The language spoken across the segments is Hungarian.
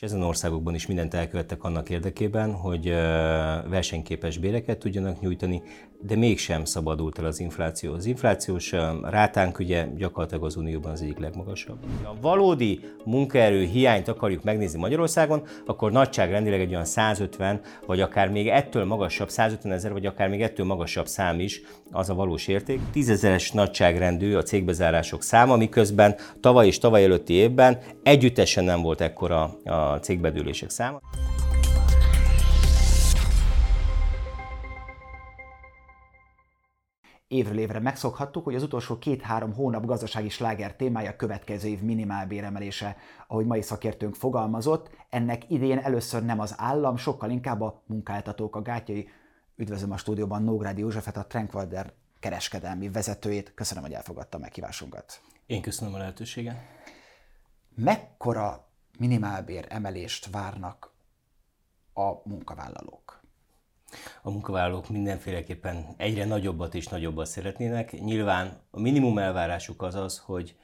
És ezen országokban is mindent elkövettek annak érdekében, hogy versenyképes béreket tudjanak nyújtani, de mégsem szabadult el az infláció. Az inflációs rátánk ugye gyakorlatilag az Unióban az egyik legmagasabb. Ha valódi munkaerő hiányt akarjuk megnézni Magyarországon, akkor nagyságrendileg egy olyan 150, vagy akár még ettől magasabb, 150 ezer, vagy akár még ettől magasabb szám is az a valós érték. Tízezeres nagyságrendű a cégbezárások száma, miközben tavaly és tavaly előtti évben együttesen nem volt ekkora a cégbedőlések száma. Évről évre megszokhattuk, hogy az utolsó két-három hónap gazdasági sláger témája következő év minimálbéremelése. Ahogy mai szakértőnk fogalmazott, ennek idén először nem az állam, sokkal inkább a munkáltatók a gátjai. Üdvözlöm a stúdióban Nógrádi Józsefet, a Trankwalder kereskedelmi vezetőjét. Köszönöm, hogy elfogadta a meghívásunkat. Én köszönöm a lehetőséget. Mekkora minimálbér emelést várnak a munkavállalók? A munkavállalók mindenféleképpen egyre nagyobbat és nagyobbat szeretnének. Nyilván a minimum elvárásuk az az, hogy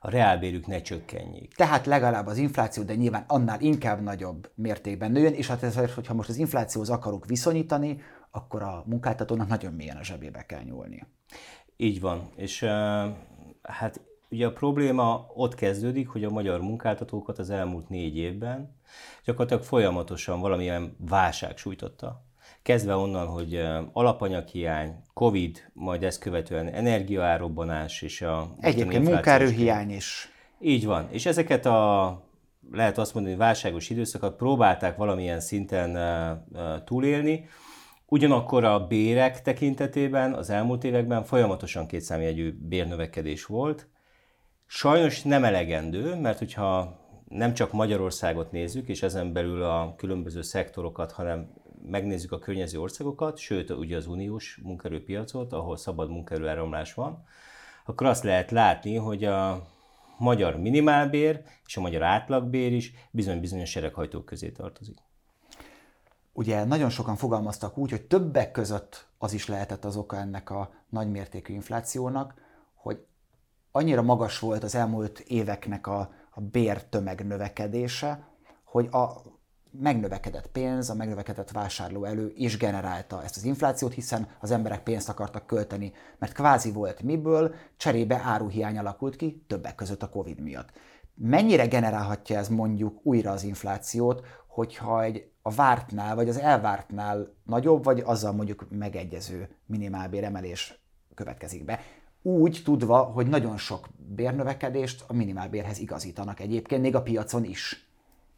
a reálbérük ne csökkenjék. Tehát legalább az infláció, de nyilván annál inkább nagyobb mértékben nőjön, és hát ez, hogyha most az inflációhoz akarunk viszonyítani, akkor a munkáltatónak nagyon mélyen a zsebébe kell nyúlni. Így van, és uh, hát ugye a probléma ott kezdődik, hogy a magyar munkáltatókat az elmúlt négy évben gyakorlatilag folyamatosan valamilyen válság sújtotta kezdve onnan, hogy alapanyaghiány, Covid, majd ezt követően energiaárobbanás és a... Egyébként munkaerőhiány is. Így van, és ezeket a lehet azt mondani, válságos időszakat próbálták valamilyen szinten túlélni, Ugyanakkor a bérek tekintetében az elmúlt években folyamatosan kétszámjegyű bérnövekedés volt. Sajnos nem elegendő, mert hogyha nem csak Magyarországot nézzük, és ezen belül a különböző szektorokat, hanem megnézzük a környező országokat, sőt ugye az uniós munkerőpiacot, ahol szabad munkerőáramlás van, akkor azt lehet látni, hogy a magyar minimálbér és a magyar átlagbér is bizony-bizonyos sereghajtók közé tartozik. Ugye nagyon sokan fogalmaztak úgy, hogy többek között az is lehetett az oka ennek a nagymértékű inflációnak, hogy annyira magas volt az elmúlt éveknek a, a bértömeg növekedése, hogy a megnövekedett pénz, a megnövekedett vásárló elő is generálta ezt az inflációt, hiszen az emberek pénzt akartak költeni, mert kvázi volt miből, cserébe áruhiány alakult ki, többek között a Covid miatt. Mennyire generálhatja ez mondjuk újra az inflációt, hogyha egy a vártnál, vagy az elvártnál nagyobb, vagy azzal mondjuk megegyező minimálbér emelés következik be. Úgy tudva, hogy nagyon sok bérnövekedést a minimálbérhez igazítanak egyébként, még a piacon is.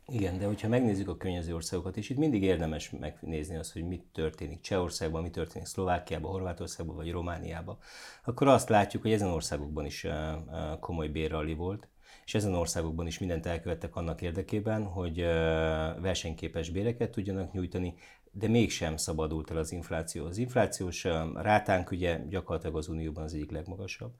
Igen, de hogyha megnézzük a környező országokat, és itt mindig érdemes megnézni azt, hogy mit történik Csehországban, mi történik Szlovákiában, Horvátországban vagy Romániában, akkor azt látjuk, hogy ezen országokban is komoly bérralli volt, és ezen országokban is mindent elkövettek annak érdekében, hogy versenyképes béreket tudjanak nyújtani, de mégsem szabadult el az infláció. Az inflációs rátánk ugye gyakorlatilag az Unióban az egyik legmagasabb.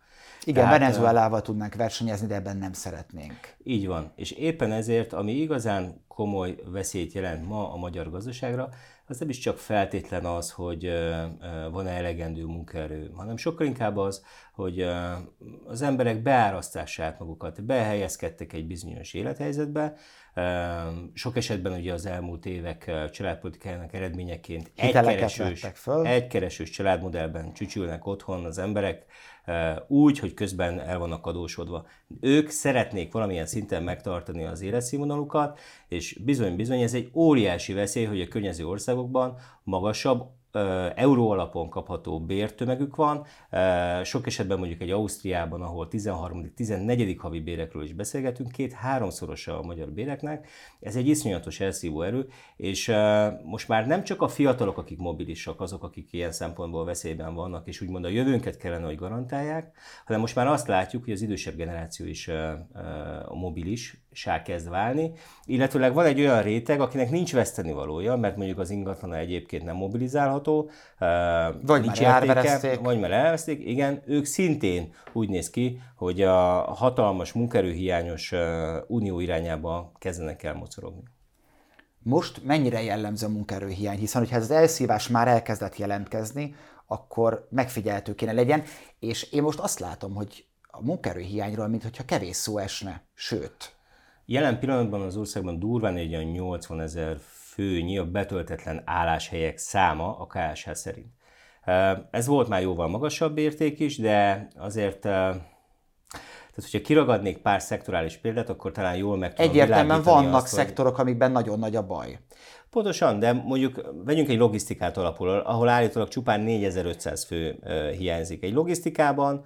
Igen, Tehát, Venezuelával tudnánk versenyezni, de ebben nem szeretnénk. Így van. És éppen ezért, ami igazán komoly veszélyt jelent ma a magyar gazdaságra, az nem is csak feltétlen az, hogy van-e elegendő munkaerő, hanem sokkal inkább az, hogy az emberek beárasztás saját magukat, behelyezkedtek egy bizonyos élethelyzetbe, sok esetben ugye az elmúlt évek családpolitikájának eredményeként egykeresős, egykeresős családmodellben csücsülnek otthon az emberek, úgy, hogy közben el vannak adósodva. Ők szeretnék valamilyen szinten megtartani az életszínvonalukat, és bizony-bizony ez egy óriási veszély, hogy a környező országokban magasabb euró alapon kapható bértömegük van. Sok esetben mondjuk egy Ausztriában, ahol 13.-14. havi bérekről is beszélgetünk, két-háromszorosa a magyar béreknek. Ez egy iszonyatos elszívó erő, és most már nem csak a fiatalok, akik mobilisak, azok, akik ilyen szempontból veszélyben vannak, és úgymond a jövőnket kellene, hogy garantálják, hanem most már azt látjuk, hogy az idősebb generáció is mobilis, sá kezd válni, illetőleg van egy olyan réteg, akinek nincs vesztenivalója, mert mondjuk az ingatlana egyébként nem mobilizálható, vagy nincs már értéke, vagy már elveszték, igen, ők szintén úgy néz ki, hogy a hatalmas munkerőhiányos unió irányába kezdenek el mocorogni. Most mennyire jellemző a munkaerőhiány, hiszen hogyha ez az elszívás már elkezdett jelentkezni, akkor megfigyelhető kéne legyen, és én most azt látom, hogy a munkaerőhiányról, mintha kevés szó esne, sőt. Jelen pillanatban az országban durván egy olyan 80 ezer főnyi a betöltetlen álláshelyek száma a KSH szerint. Ez volt már jóval magasabb érték is, de azért tehát, hogyha kiragadnék pár szektorális példát, akkor talán jól meg tudom Egyértelműen vannak azt, szektorok, amikben nagyon nagy a baj. Pontosan, de mondjuk vegyünk egy logisztikát alapul, ahol állítólag csupán 4500 fő hiányzik. Egy logisztikában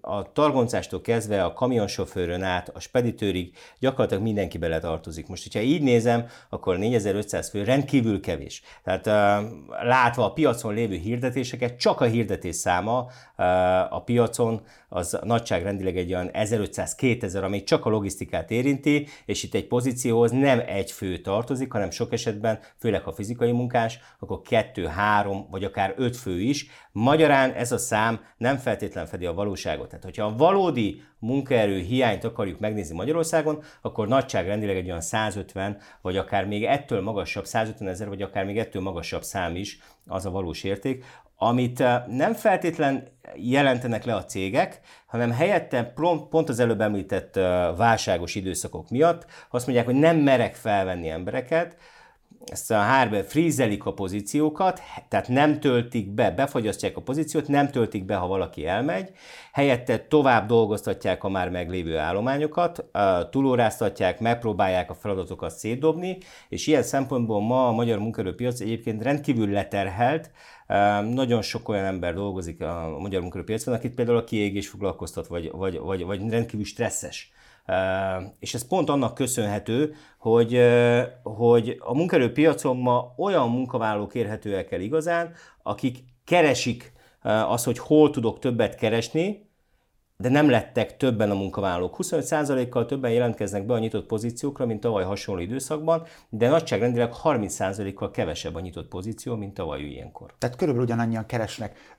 a targoncástól kezdve a kamionsofőrön át a speditőrig gyakorlatilag mindenki bele tartozik. Most, hogyha így nézem, akkor 4500 fő rendkívül kevés. Tehát látva a piacon lévő hirdetéseket, csak a hirdetés száma a piacon az nagyságrendileg egy olyan 1500-2000, amely csak a logisztikát érinti, és itt egy pozícióhoz nem egy fő tartozik, hanem sok esetben, főleg ha fizikai munkás, akkor kettő, három, vagy akár öt fő is. Magyarán ez a szám nem feltétlenül fedi a valóságot. Tehát, hogyha a valódi munkaerő hiányt akarjuk megnézni Magyarországon, akkor nagyságrendileg egy olyan 150, vagy akár még ettől magasabb, 150 ezer, vagy akár még ettől magasabb szám is az a valós érték, amit eh, nem feltétlen jelentenek le a cégek, hanem helyette pont az előbb említett eh, válságos időszakok miatt azt mondják, hogy nem merek felvenni embereket, ezt a hárbe frízelik a pozíciókat, tehát nem töltik be, befagyasztják a pozíciót, nem töltik be, ha valaki elmegy, helyette tovább dolgoztatják a már meglévő állományokat, túlóráztatják, megpróbálják a feladatokat szétdobni, és ilyen szempontból ma a magyar munkerőpiac egyébként rendkívül leterhelt, nagyon sok olyan ember dolgozik a magyar munkerőpiacon, akit például a kiégés foglalkoztat, vagy, vagy, vagy, vagy rendkívül stresszes. És ez pont annak köszönhető, hogy, hogy a munkerőpiacon ma olyan munkavállalók érhetőek el igazán, akik keresik azt, hogy hol tudok többet keresni, de nem lettek többen a munkavállalók. 25%-kal többen jelentkeznek be a nyitott pozíciókra, mint tavaly hasonló időszakban, de nagyságrendileg 30%-kal kevesebb a nyitott pozíció, mint tavaly ilyenkor. Tehát körülbelül ugyanannyian keresnek.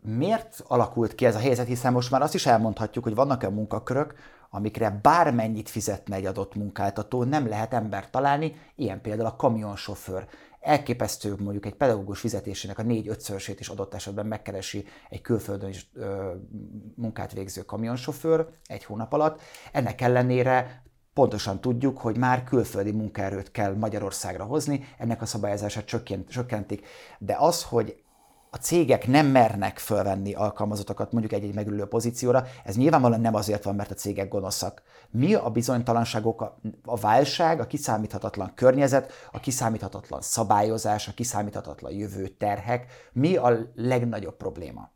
Miért alakult ki ez a helyzet, hiszen most már azt is elmondhatjuk, hogy vannak e munkakörök, amikre bármennyit fizetne egy adott munkáltató, nem lehet embert találni, ilyen például a kamionsofőr. Elképesztő mondjuk egy pedagógus fizetésének a négy-ötszörösét is adott esetben megkeresi egy külföldön is ö, munkát végző kamionsofőr egy hónap alatt. Ennek ellenére pontosan tudjuk, hogy már külföldi munkaerőt kell Magyarországra hozni, ennek a szabályozását csökkentik. De az, hogy a cégek nem mernek fölvenni alkalmazottakat mondjuk egy-egy megülő pozícióra, ez nyilvánvalóan nem azért van, mert a cégek gonoszak. Mi a bizonytalanságok, a, a válság, a kiszámíthatatlan környezet, a kiszámíthatatlan szabályozás, a kiszámíthatatlan jövő terhek, mi a legnagyobb probléma?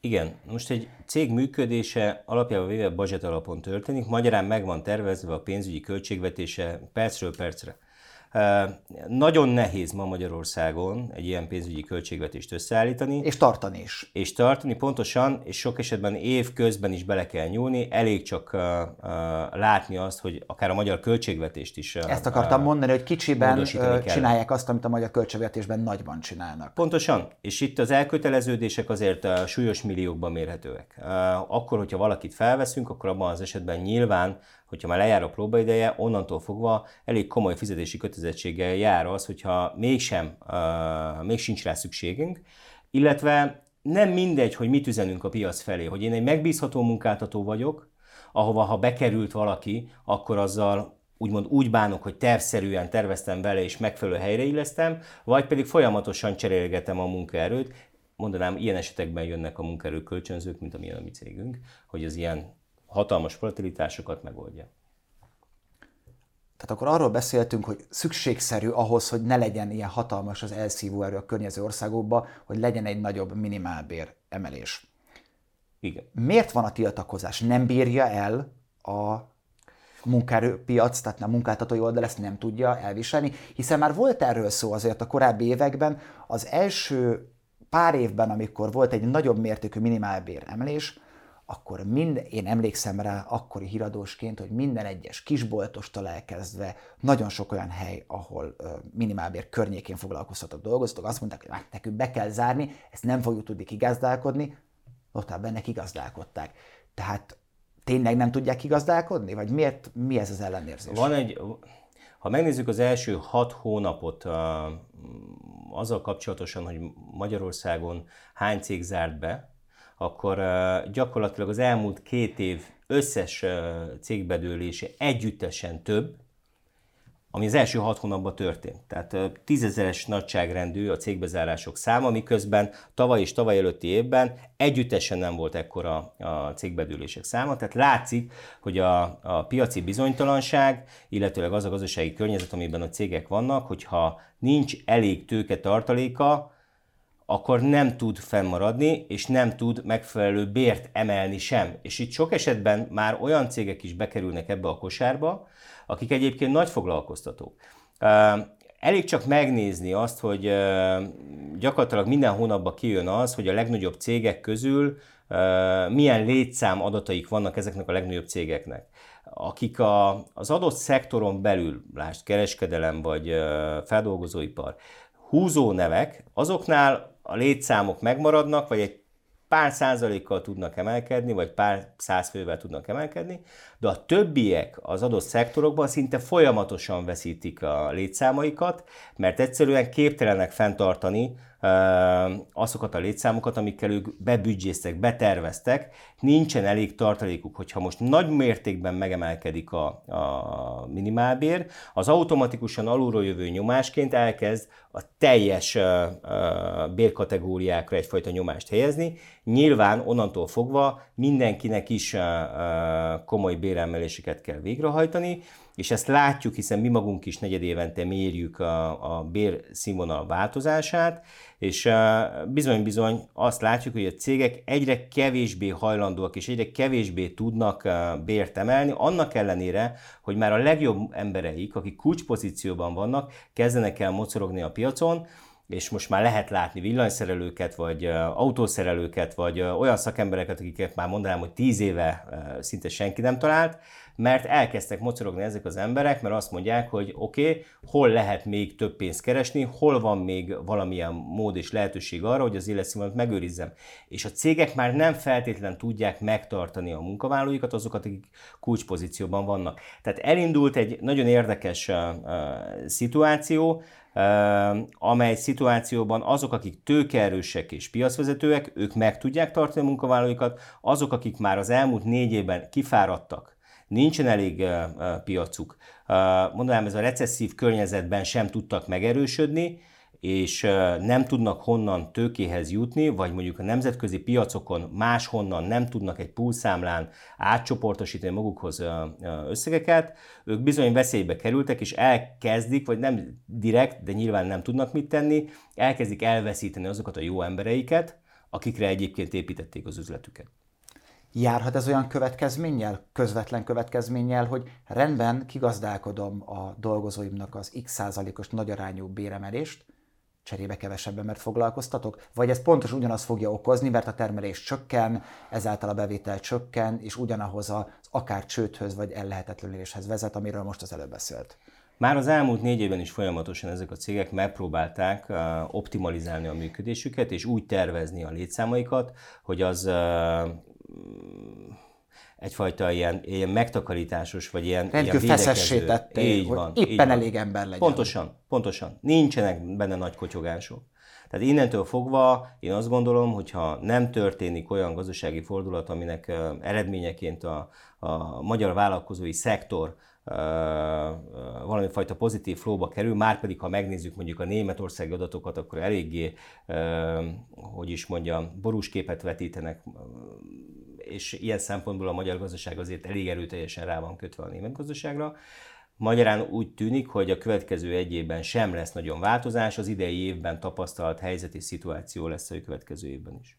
Igen, most egy cég működése alapjában véve budget alapon történik, magyarán meg van tervezve a pénzügyi költségvetése percről percre. Nagyon nehéz ma Magyarországon egy ilyen pénzügyi költségvetést összeállítani. És tartani is. És tartani pontosan, és sok esetben év közben is bele kell nyúlni, elég csak látni azt, hogy akár a magyar költségvetést is. Ezt akartam mondani, hogy kicsiben csinálják azt, amit a magyar költségvetésben nagyban csinálnak. Pontosan, és itt az elköteleződések azért súlyos milliókban mérhetőek. Akkor, hogyha valakit felveszünk, akkor abban az esetben nyilván hogyha már lejár a próbaideje, onnantól fogva elég komoly fizetési kötelezettséggel jár az, hogyha mégsem, uh, még sincs rá szükségünk, illetve nem mindegy, hogy mit üzenünk a piac felé, hogy én egy megbízható munkáltató vagyok, ahova ha bekerült valaki, akkor azzal úgymond úgy bánok, hogy tervszerűen terveztem vele és megfelelő helyre illesztem, vagy pedig folyamatosan cserélgetem a munkaerőt. Mondanám, ilyen esetekben jönnek a munkaerő kölcsönzők, mint amilyen a mi cégünk, hogy az ilyen hatalmas volatilitásokat megoldja. Tehát akkor arról beszéltünk, hogy szükségszerű ahhoz, hogy ne legyen ilyen hatalmas az elszívó erő a környező országokba, hogy legyen egy nagyobb minimálbér emelés. Igen. Miért van a tiltakozás? Nem bírja el a munkaerőpiac, tehát a munkáltatói oldal ezt nem tudja elviselni, hiszen már volt erről szó azért a korábbi években, az első pár évben, amikor volt egy nagyobb mértékű minimálbér emelés, akkor mind, én emlékszem rá akkori híradósként, hogy minden egyes kisboltostól elkezdve nagyon sok olyan hely, ahol minimálbér környékén foglalkoztatok, dolgoztok, azt mondták, hogy hát nekünk be kell zárni, ezt nem fogjuk tudni kigazdálkodni, ott benne kigazdálkodták. Tehát tényleg nem tudják kigazdálkodni? Vagy miért, mi ez az ellenérzés? Van egy, ha megnézzük az első hat hónapot azzal kapcsolatosan, hogy Magyarországon hány cég zárt be, akkor gyakorlatilag az elmúlt két év összes cégbedőlése együttesen több, ami az első hat hónapban történt. Tehát tízezeres nagyságrendű a cégbezárások száma, miközben tavaly és tavaly előtti évben együttesen nem volt ekkora a cégbedőlések száma. Tehát látszik, hogy a, a piaci bizonytalanság, illetőleg az a gazdasági környezet, amiben a cégek vannak, hogyha nincs elég tőke tartaléka, akkor nem tud fennmaradni, és nem tud megfelelő bért emelni sem. És itt sok esetben már olyan cégek is bekerülnek ebbe a kosárba, akik egyébként nagy foglalkoztatók. Elég csak megnézni azt, hogy gyakorlatilag minden hónapban kijön az, hogy a legnagyobb cégek közül milyen létszám adataik vannak ezeknek a legnagyobb cégeknek. Akik a, az adott szektoron belül, lásd kereskedelem vagy feldolgozóipar, húzó nevek, azoknál a létszámok megmaradnak, vagy egy pár százalékkal tudnak emelkedni, vagy pár száz fővel tudnak emelkedni, de a többiek az adott szektorokban szinte folyamatosan veszítik a létszámaikat, mert egyszerűen képtelenek fenntartani azokat a létszámokat, amikkel ők bebügyéztek, beterveztek, nincsen elég tartalékuk, hogyha most nagy mértékben megemelkedik a, a minimálbér, az automatikusan alulról jövő nyomásként elkezd a teljes uh, uh, bérkategóriákra egyfajta nyomást helyezni. Nyilván onnantól fogva mindenkinek is uh, uh, komoly béremeléseket kell végrehajtani, és ezt látjuk, hiszen mi magunk is negyedévente mérjük a, a bérszínvonal változását, és bizony-bizony azt látjuk, hogy a cégek egyre kevésbé hajlandóak és egyre kevésbé tudnak bért emelni, annak ellenére, hogy már a legjobb embereik, akik kulcspozícióban vannak, kezdenek el mocorogni a piacon, és most már lehet látni villanyszerelőket, vagy autószerelőket, vagy olyan szakembereket, akiket már mondanám, hogy tíz éve szinte senki nem talált, mert elkezdtek mocorogni ezek az emberek, mert azt mondják, hogy oké, okay, hol lehet még több pénzt keresni, hol van még valamilyen mód és lehetőség arra, hogy az életszínvonalat megőrizzem. És a cégek már nem feltétlen tudják megtartani a munkavállalóikat, azokat, akik kulcspozícióban vannak. Tehát elindult egy nagyon érdekes uh, uh, szituáció, amely szituációban azok, akik tőkeerősek és piacvezetőek, ők meg tudják tartani a munkavállalóikat, azok, akik már az elmúlt négy évben kifáradtak, nincsen elég piacuk, mondanám, ez a recesszív környezetben sem tudtak megerősödni, és nem tudnak honnan tőkéhez jutni, vagy mondjuk a nemzetközi piacokon máshonnan nem tudnak egy pulszámlán átcsoportosítani magukhoz összegeket, ők bizony veszélybe kerültek, és elkezdik, vagy nem direkt, de nyilván nem tudnak mit tenni, elkezdik elveszíteni azokat a jó embereiket, akikre egyébként építették az üzletüket. Járhat ez olyan következménnyel, közvetlen következménnyel, hogy rendben kigazdálkodom a dolgozóimnak az x százalékos nagyarányú béremelést, cserébe kevesebben, mert foglalkoztatok? Vagy ez pontos ugyanaz fogja okozni, mert a termelés csökken, ezáltal a bevétel csökken, és ugyanahoz az akár csődhöz vagy ellehetetlenüléshez vezet, amiről most az előbb beszélt? Már az elmúlt négy évben is folyamatosan ezek a cégek megpróbálták optimalizálni a működésüket, és úgy tervezni a létszámaikat, hogy az egyfajta ilyen, ilyen megtakarításos, vagy ilyen, Rendkívül ilyen feszessé tették, így hogy van, éppen így van. elég ember legyen. Pontosan, pontosan. Nincsenek benne nagy kotyogások. Tehát innentől fogva én azt gondolom, hogy ha nem történik olyan gazdasági fordulat, aminek eredményeként a, a magyar vállalkozói szektor valami fajta pozitív flóba kerül, már pedig ha megnézzük mondjuk a németországi adatokat, akkor eléggé, hogy is mondjam, borús képet vetítenek és ilyen szempontból a magyar gazdaság azért elég erőteljesen rá van kötve a német gazdaságra. Magyarán úgy tűnik, hogy a következő egy évben sem lesz nagyon változás, az idei évben tapasztalt helyzet és szituáció lesz a következő évben is.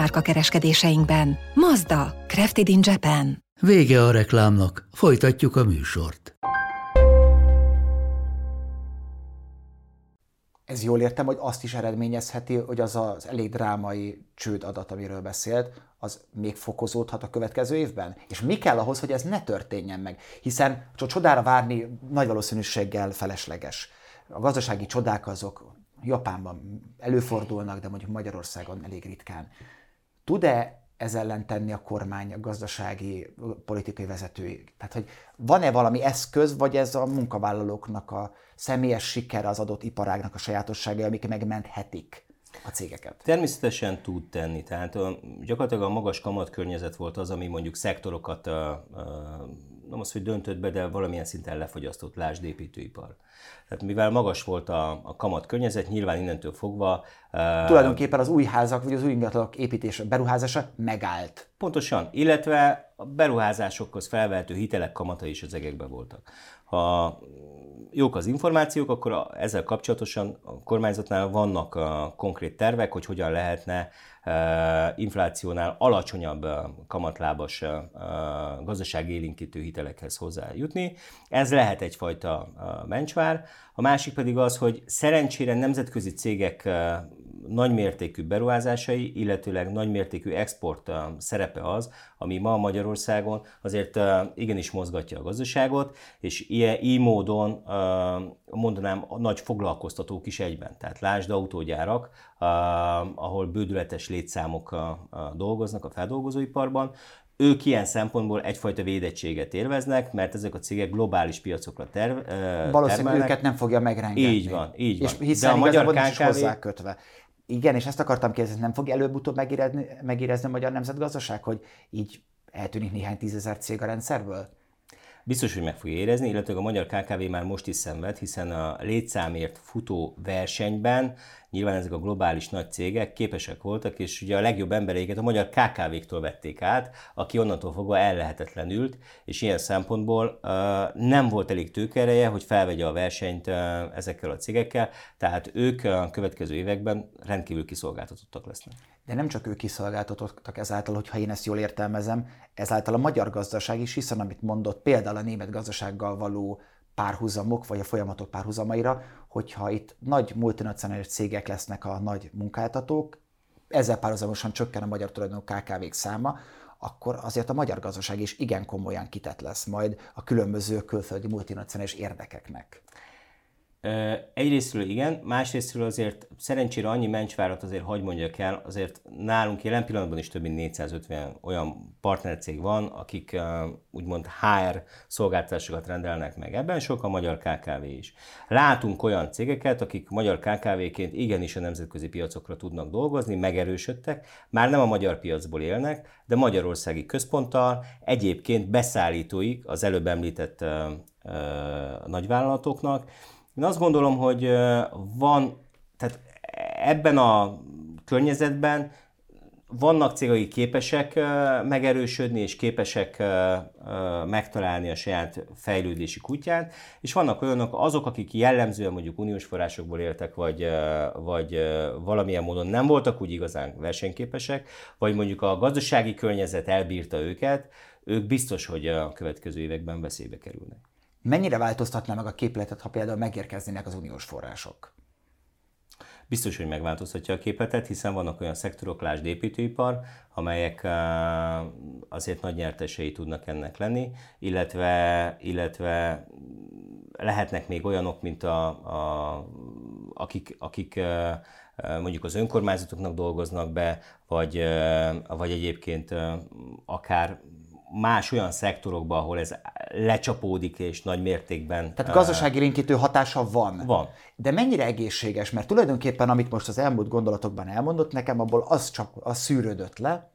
márka kereskedéseinkben. Mazda, Crafted in Japan. Vége a reklámnak, folytatjuk a műsort. Ez jól értem, hogy azt is eredményezheti, hogy az az elég drámai csőd adat, amiről beszélt, az még fokozódhat a következő évben? És mi kell ahhoz, hogy ez ne történjen meg? Hiszen csak csodára várni nagy valószínűséggel felesleges. A gazdasági csodák azok Japánban előfordulnak, de mondjuk Magyarországon elég ritkán. Tud-e ez ellen tenni a kormány, a gazdasági, politikai vezetői? Tehát, hogy van-e valami eszköz, vagy ez a munkavállalóknak a személyes siker az adott iparágnak a sajátossága, amik megmenthetik a cégeket? Természetesen tud tenni. Tehát gyakorlatilag a magas kamatkörnyezet volt az, ami mondjuk szektorokat, nem az, hogy döntött be, de valamilyen szinten lefogyasztott, lásd építőipar. Tehát mivel magas volt a, a kamat környezet, nyilván innentől fogva... Tulajdonképpen az új házak, vagy az új ingatlanok építése, beruházása megállt. Pontosan, illetve a beruházásokhoz felvehető hitelek kamata is az egekben voltak. Ha jók az információk, akkor a, ezzel kapcsolatosan a kormányzatnál vannak a konkrét tervek, hogy hogyan lehetne inflációnál alacsonyabb kamatlábas gazdaságélinkítő hitelekhez hozzájutni. Ez lehet egyfajta mencsvár. A másik pedig az, hogy szerencsére nemzetközi cégek nagymértékű beruházásai, illetőleg nagymértékű export szerepe az, ami ma Magyarországon azért igenis mozgatja a gazdaságot, és ilyen, így módon mondanám nagy foglalkoztatók is egyben. Tehát lásd autógyárak, ahol bődületes létszámok dolgoznak a feldolgozóiparban, ők ilyen szempontból egyfajta védettséget élveznek, mert ezek a cégek globális piacokra terv, Valószínűleg termelnek. őket nem fogja megrengetni. Így van, így van. És hiszen De a magyar KKV... kötve. Igen, és ezt akartam kérdezni, nem fog előbb-utóbb megérezni, megérezni a magyar nemzetgazdaság, hogy így eltűnik néhány tízezer cég a rendszerből? Biztos, hogy meg fogja érezni, illetve a magyar KKV már most is szenved, hiszen a létszámért futó versenyben nyilván ezek a globális nagy cégek képesek voltak, és ugye a legjobb embereiket a magyar KKV-któl vették át, aki onnantól fogva ellehetetlenült, és ilyen szempontból uh, nem volt elég tőkereje, hogy felvegye a versenyt uh, ezekkel a cégekkel, tehát ők a következő években rendkívül kiszolgáltatottak lesznek. De nem csak ők kiszolgáltatottak ezáltal, hogyha én ezt jól értelmezem, ezáltal a magyar gazdaság is, hiszen amit mondott például a német gazdasággal való párhuzamok, vagy a folyamatok párhuzamaira, hogyha itt nagy multinacionális cégek lesznek a nagy munkáltatók, ezzel párhuzamosan csökken a magyar tulajdonú KKV-k száma, akkor azért a magyar gazdaság is igen komolyan kitett lesz majd a különböző külföldi multinacionális érdekeknek. Egyrésztről igen, másrésztről azért szerencsére annyi mencsvárat azért hagy mondjak el, azért nálunk jelen pillanatban is több mint 450 olyan partnercég van, akik úgymond HR szolgáltatásokat rendelnek meg. Ebben sok a magyar KKV is. Látunk olyan cégeket, akik magyar KKV-ként igenis a nemzetközi piacokra tudnak dolgozni, megerősödtek, már nem a magyar piacból élnek, de magyarországi központtal egyébként beszállítóik az előbb említett nagyvállalatoknak, én azt gondolom, hogy van, tehát ebben a környezetben vannak cégek, akik képesek megerősödni, és képesek megtalálni a saját fejlődési kutyát, és vannak olyanok, azok, akik jellemzően mondjuk uniós forrásokból éltek, vagy, vagy valamilyen módon nem voltak úgy igazán versenyképesek, vagy mondjuk a gazdasági környezet elbírta őket, ők biztos, hogy a következő években veszélybe kerülnek. Mennyire változtatná meg a képletet, ha például megérkeznének az uniós források? Biztos, hogy megváltoztatja a képletet, hiszen vannak olyan szektorok, lásd építőipar, amelyek azért nagy nyertesei tudnak ennek lenni, illetve, illetve lehetnek még olyanok, mint a, a, akik, akik mondjuk az önkormányzatoknak dolgoznak be, vagy, vagy egyébként akár más olyan szektorokba, ahol ez lecsapódik és nagy mértékben. Tehát gazdasági rinkítő hatása van. Van. De mennyire egészséges? Mert tulajdonképpen, amit most az elmúlt gondolatokban elmondott, nekem abból az, csak, az szűrődött le,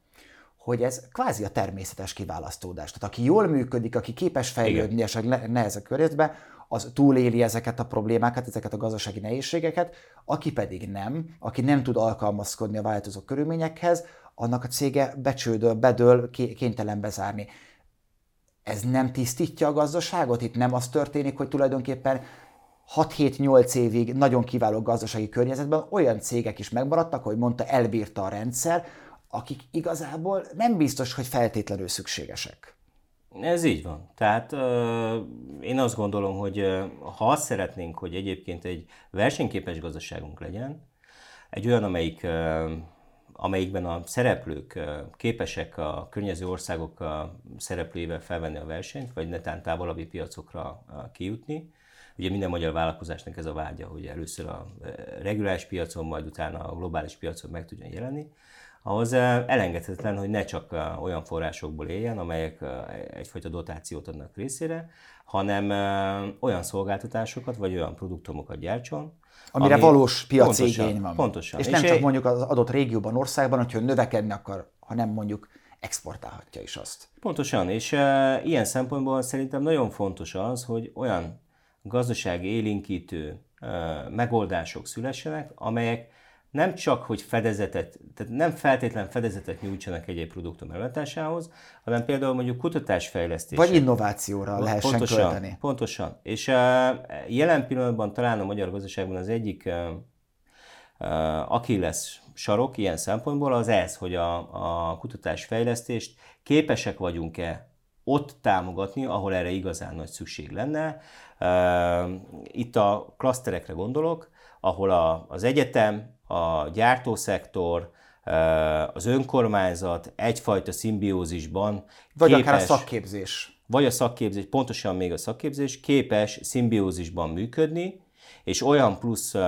hogy ez kvázi a természetes kiválasztódás. Tehát aki jól működik, aki képes fejlődni, és nehezebb környezetben, az túléli ezeket a problémákat, ezeket a gazdasági nehézségeket, aki pedig nem, aki nem tud alkalmazkodni a változó körülményekhez, annak a cége becsődöl, bedől, kénytelen bezárni. Ez nem tisztítja a gazdaságot? Itt nem az történik, hogy tulajdonképpen 6-7-8 évig nagyon kiváló gazdasági környezetben olyan cégek is megmaradtak, hogy mondta, elbírta a rendszer, akik igazából nem biztos, hogy feltétlenül szükségesek. Ez így van. Tehát euh, én azt gondolom, hogy euh, ha azt szeretnénk, hogy egyébként egy versenyképes gazdaságunk legyen, egy olyan, amelyik, euh, amelyikben a szereplők képesek a környező országok szereplőivel felvenni a versenyt, vagy netán távolabbi piacokra kijutni, Ugye minden magyar vállalkozásnak ez a vágya, hogy először a reguláris piacon, majd utána a globális piacon meg tudjon jelenni. Ahhoz elengedhetetlen, hogy ne csak olyan forrásokból éljen, amelyek egyfajta dotációt adnak részére, hanem olyan szolgáltatásokat vagy olyan produktumokat gyártson, Amire ami valós piaci pontosan, igény van. Pontosan. És, és nem csak mondjuk az adott régióban, országban, hogyha növekedni akar, hanem mondjuk exportálhatja is azt. Pontosan, és e, ilyen szempontból szerintem nagyon fontos az, hogy olyan gazdasági élinkítő e, megoldások szülessenek, amelyek nem csak, hogy fedezetet, tehát nem feltétlen fedezetet nyújtsanak egy-egy produktum ellátásához, hanem például mondjuk kutatásfejlesztés. Vagy innovációra lehessen pontosan, költeni. Pontosan. És uh, jelen pillanatban talán a magyar gazdaságban az egyik uh, uh, Achilles sarok ilyen szempontból az ez, hogy a, a kutatásfejlesztést képesek vagyunk-e ott támogatni, ahol erre igazán nagy szükség lenne. Itt a klaszterekre gondolok, ahol a, az egyetem, a gyártószektor, az önkormányzat egyfajta szimbiózisban Vagy képes, akár a szakképzés. Vagy a szakképzés, pontosan még a szakképzés, képes szimbiózisban működni, és olyan plusz uh,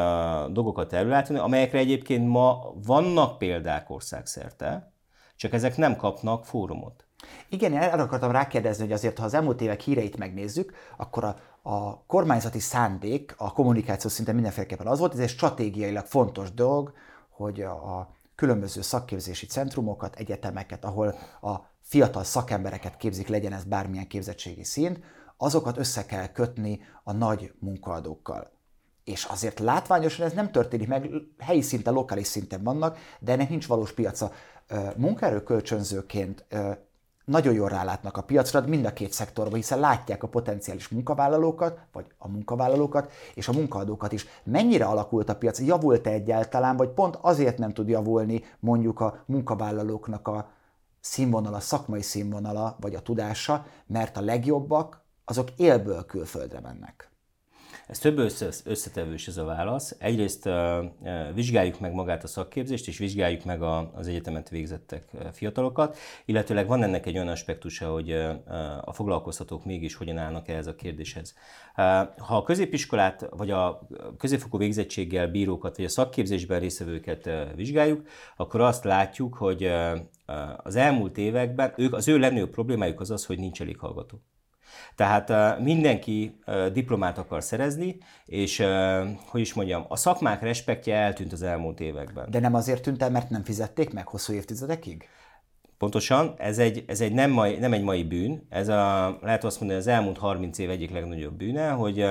dolgokat előállítani, amelyekre egyébként ma vannak példák országszerte, csak ezek nem kapnak fórumot. Igen, én arra akartam rákérdezni, hogy azért, ha az elmúlt évek híreit megnézzük, akkor a, a kormányzati szándék a kommunikáció szinten mindenféleképpen az volt, ez egy stratégiailag fontos dolog, hogy a különböző szakképzési centrumokat, egyetemeket, ahol a fiatal szakembereket képzik, legyen ez bármilyen képzettségi szint, azokat össze kell kötni a nagy munkaadókkal. És azért látványosan ez nem történik meg, helyi szinten, lokális szinten vannak, de ennek nincs valós piaca. Munkaerőkölcsönzőként nagyon jól rálátnak a piacra, mind a két szektorban, hiszen látják a potenciális munkavállalókat, vagy a munkavállalókat, és a munkaadókat is. Mennyire alakult a piac? Javult-e egyáltalán, vagy pont azért nem tud javulni mondjuk a munkavállalóknak a színvonala, szakmai színvonala, vagy a tudása, mert a legjobbak azok élből külföldre mennek. Ez több összetevős ez a válasz. Egyrészt vizsgáljuk meg magát a szakképzést, és vizsgáljuk meg a, az egyetemet végzettek fiatalokat, illetőleg van ennek egy olyan aspektusa, hogy a foglalkoztatók mégis hogyan állnak ehhez a kérdéshez. Ha a középiskolát, vagy a középfokú végzettséggel bírókat, vagy a szakképzésben részvevőket vizsgáljuk, akkor azt látjuk, hogy az elmúlt években ők, az ő legnagyobb problémájuk az az, hogy nincs elég hallgató. Tehát mindenki diplomát akar szerezni, és hogy is mondjam, a szakmák respektje eltűnt az elmúlt években. De nem azért tűnt el, mert nem fizették meg hosszú évtizedekig? Pontosan, ez egy, ez egy nem, mai, nem egy mai bűn, ez a, lehet azt mondani, az elmúlt 30 év egyik legnagyobb bűne, hogy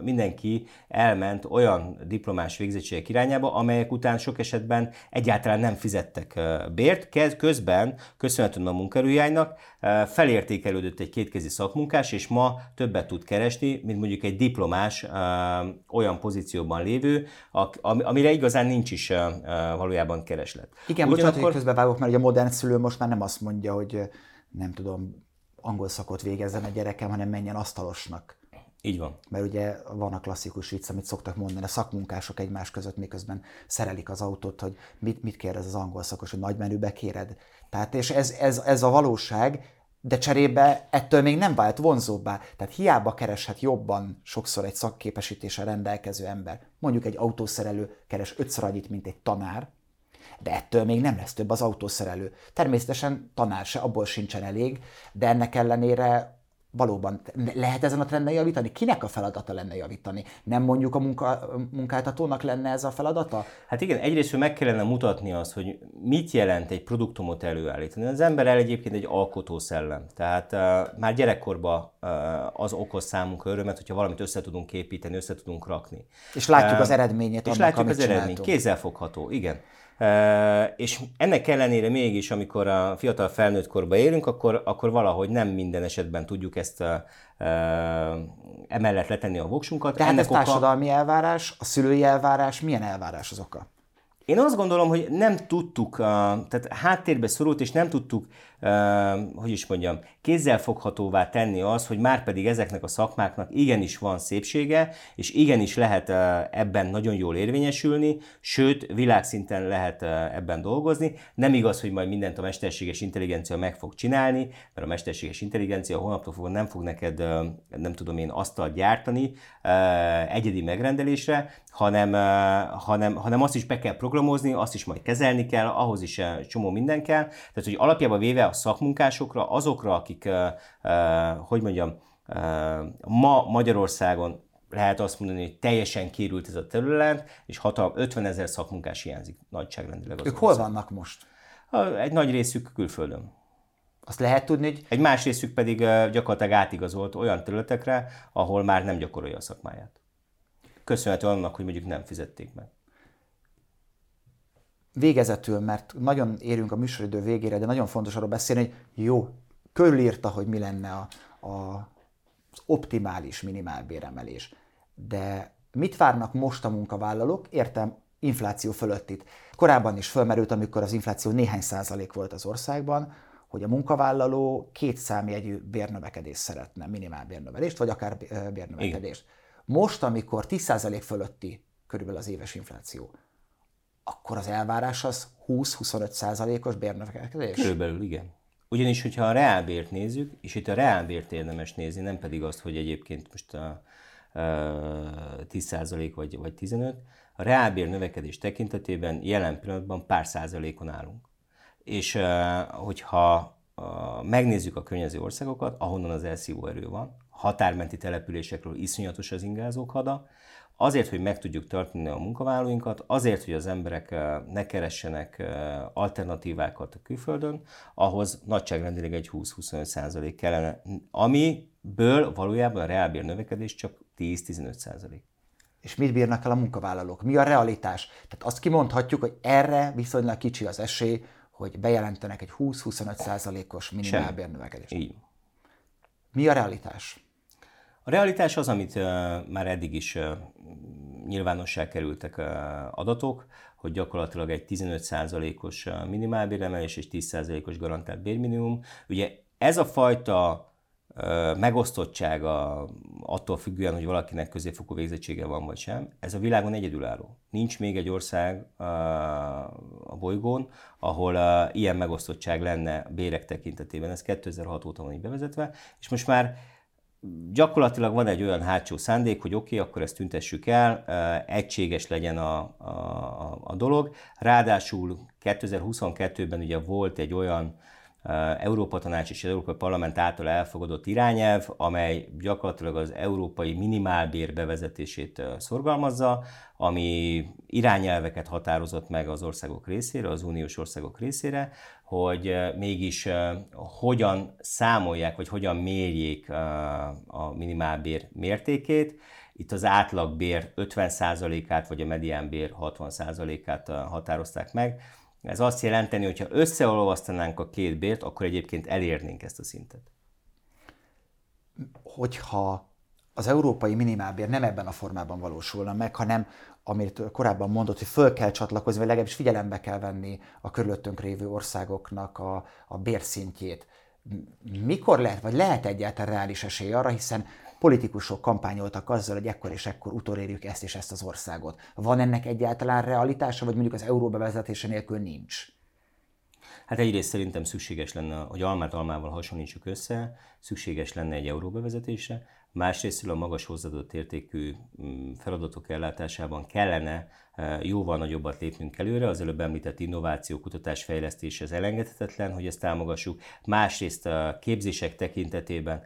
mindenki elment olyan diplomás végzettségek irányába, amelyek után sok esetben egyáltalán nem fizettek bért. Közben, köszönhetően a munkerőjánynak, felértékelődött egy kétkezi szakmunkás, és ma többet tud keresni, mint mondjuk egy diplomás olyan pozícióban lévő, amire igazán nincs is valójában kereslet. Igen, Ugyanakkor... bocsánat, hogy közbevágok, mert a modern szülő most már nem azt mondja, hogy nem tudom, angol szakot végezzen a gyerekem, hanem menjen asztalosnak. Így van. Mert ugye van a klasszikus vicc, amit szoktak mondani, a szakmunkások egymás között miközben szerelik az autót, hogy mit, mit kérdez az angol szakos, hogy nagy menübe kéred. Tehát és ez, ez, ez a valóság, de cserébe ettől még nem vált vonzóbbá. Tehát hiába kereshet jobban sokszor egy szakképesítéssel rendelkező ember. Mondjuk egy autószerelő keres ötször annyit, mint egy tanár, De ettől még nem lesz több az autószerelő. Természetesen tanár se, abból sincsen elég, de ennek ellenére valóban lehet ezen a trenden javítani? Kinek a feladata lenne javítani? Nem mondjuk a munka, munkáltatónak lenne ez a feladata? Hát igen, egyrészt meg kellene mutatni azt, hogy mit jelent egy produktumot előállítani. Az ember el egyébként egy alkotó szellem. Tehát uh, már gyerekkorban uh, az okoz számunkra örömet, hogyha valamit össze tudunk építeni, össze tudunk rakni. És látjuk uh, az eredményét És annak, látjuk az eredményt, kézzelfogható, igen. És ennek ellenére mégis, amikor a fiatal felnőtt korba élünk, akkor, akkor valahogy nem minden esetben tudjuk ezt a, emellett letenni a voksunkat. Tehát ennek ez társadalmi oka... elvárás, a szülői elvárás, milyen elvárás az oka? Én azt gondolom, hogy nem tudtuk, tehát háttérbe szorult, és nem tudtuk, hogy is mondjam, kézzelfoghatóvá tenni az, hogy már pedig ezeknek a szakmáknak igenis van szépsége, és igenis lehet ebben nagyon jól érvényesülni, sőt, világszinten lehet ebben dolgozni. Nem igaz, hogy majd mindent a mesterséges intelligencia meg fog csinálni, mert a mesterséges intelligencia holnaptól fogva nem fog neked, nem tudom én, asztalt gyártani egyedi megrendelésre, hanem, hanem, hanem azt is be kell programozni, azt is majd kezelni kell, ahhoz is csomó minden kell. Tehát, hogy alapjában véve a szakmunkásokra, azokra, akik, hogy mondjam, ma Magyarországon lehet azt mondani, hogy teljesen kérült ez a terület, és hatal 50 ezer szakmunkás hiányzik nagyságrendileg. Az ők hol vannak most? Egy nagy részük külföldön. Azt lehet tudni, hogy... Egy más részük pedig gyakorlatilag átigazolt olyan területekre, ahol már nem gyakorolja a szakmáját köszönhető annak, hogy mondjuk nem fizették meg. Végezetül, mert nagyon érünk a műsoridő végére, de nagyon fontos arról beszélni, hogy jó, körülírta, hogy mi lenne a, a, az optimális minimálbéremelés. De mit várnak most a munkavállalók? Értem, infláció fölött itt. Korábban is fölmerült, amikor az infláció néhány százalék volt az országban, hogy a munkavállaló két számjegyű bérnövekedést szeretne, minimálbérnövelést, vagy akár bérnövekedést. Igen. Most, amikor 10% fölötti körülbelül az éves infláció, akkor az elvárás az 20-25%-os bérnövekedés? Körülbelül igen. Ugyanis, hogyha a reálbért nézzük, és itt a reálbért érdemes nézni, nem pedig azt, hogy egyébként most a, a 10% vagy, vagy 15, a reálbér növekedés tekintetében jelen pillanatban pár százalékon állunk. És hogyha megnézzük a környező országokat, ahonnan az elszívó erő van, határmenti településekről iszonyatos az ingázók hada, azért, hogy meg tudjuk tartani a munkavállalóinkat, azért, hogy az emberek eh, ne keressenek eh, alternatívákat a külföldön, ahhoz nagyságrendileg egy 20-25 százalék kellene, amiből valójában a reálbér növekedés csak 10-15 százalék. És mit bírnak el a munkavállalók? Mi a realitás? Tehát azt kimondhatjuk, hogy erre viszonylag kicsi az esély, hogy bejelentenek egy 20-25 százalékos minimálbérnövekedést. Így. Mi a realitás? A realitás az, amit már eddig is nyilvánossá kerültek adatok, hogy gyakorlatilag egy 15%-os minimálbéremelés és 10%-os garantált bérminimum. Ugye ez a fajta megosztottsága attól függően, hogy valakinek középfokú végzettsége van vagy sem, ez a világon egyedülálló. Nincs még egy ország a bolygón, ahol ilyen megosztottság lenne bérek tekintetében. Ez 2006 óta van így bevezetve, és most már gyakorlatilag van egy olyan hátsó szándék, hogy oké, okay, akkor ezt tüntessük el, egységes legyen a, a, a dolog. Ráadásul 2022-ben ugye volt egy olyan Európa Tanács és Európai Parlament által elfogadott irányelv, amely gyakorlatilag az európai minimálbér bevezetését szorgalmazza, ami irányelveket határozott meg az országok részére, az uniós országok részére, hogy mégis hogyan számolják, vagy hogyan mérjék a minimálbér mértékét. Itt az átlagbér 50%-át, vagy a mediánbér 60%-át határozták meg. Ez azt jelenteni, hogy ha összeolvasztanánk a két bért, akkor egyébként elérnénk ezt a szintet. Hogyha az európai minimálbér nem ebben a formában valósulna meg, hanem amit korábban mondott, hogy föl kell csatlakozni, vagy legalábbis figyelembe kell venni a körülöttünk lévő országoknak a, a bérszintjét. Mikor lehet, vagy lehet egyáltalán reális esély arra, hiszen politikusok kampányoltak azzal, hogy ekkor és ekkor utolérjük ezt és ezt az országot. Van ennek egyáltalán realitása, vagy mondjuk az euró bevezetése nélkül nincs? Hát egyrészt szerintem szükséges lenne, hogy almát almával hasonlítsuk össze, szükséges lenne egy euró bevezetése, másrészt a magas hozzáadott értékű mm, feladatok ellátásában kellene jóval nagyobbat lépnünk előre. Az előbb említett innováció, kutatás, fejlesztés az elengedhetetlen, hogy ezt támogassuk. Másrészt a képzések tekintetében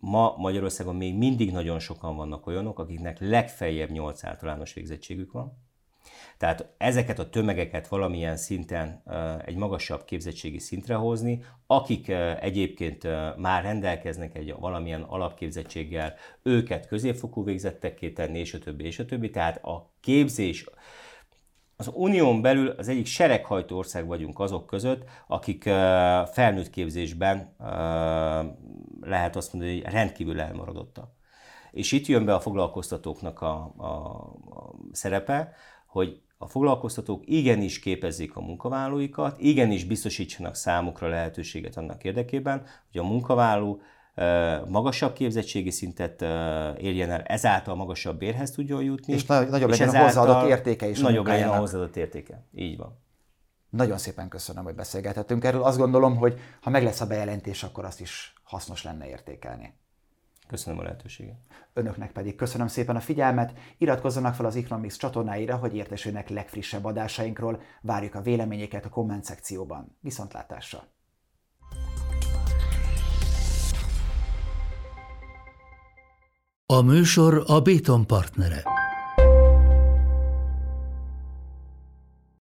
ma Magyarországon még mindig nagyon sokan vannak olyanok, akiknek legfeljebb 8 általános végzettségük van tehát ezeket a tömegeket valamilyen szinten egy magasabb képzettségi szintre hozni, akik egyébként már rendelkeznek egy valamilyen alapképzettséggel, őket középfokú végzettekké tenni, és a többi, és a többi. Tehát a képzés, az unión belül az egyik sereghajtó ország vagyunk azok között, akik felnőtt képzésben lehet azt mondani, hogy rendkívül elmaradottak. És itt jön be a foglalkoztatóknak a, a, a szerepe, hogy a foglalkoztatók igenis képezzék a munkavállalóikat, igenis biztosítsanak számukra lehetőséget annak érdekében, hogy a munkavállaló magasabb képzettségi szintet érjen el, ezáltal magasabb bérhez tudjon jutni. És nagyobb és legyen a hozzáadott értéke is. Nagyobb legyen a hozzáadott értéke. Így van. Nagyon szépen köszönöm, hogy beszélgethettünk erről. Azt gondolom, hogy ha meg lesz a bejelentés, akkor azt is hasznos lenne értékelni. Köszönöm a lehetőséget. Önöknek pedig köszönöm szépen a figyelmet, iratkozzanak fel az Economics csatornáira, hogy értesülnek legfrissebb adásainkról, várjuk a véleményeket a komment szekcióban. Viszontlátásra! A műsor a Béton partnere.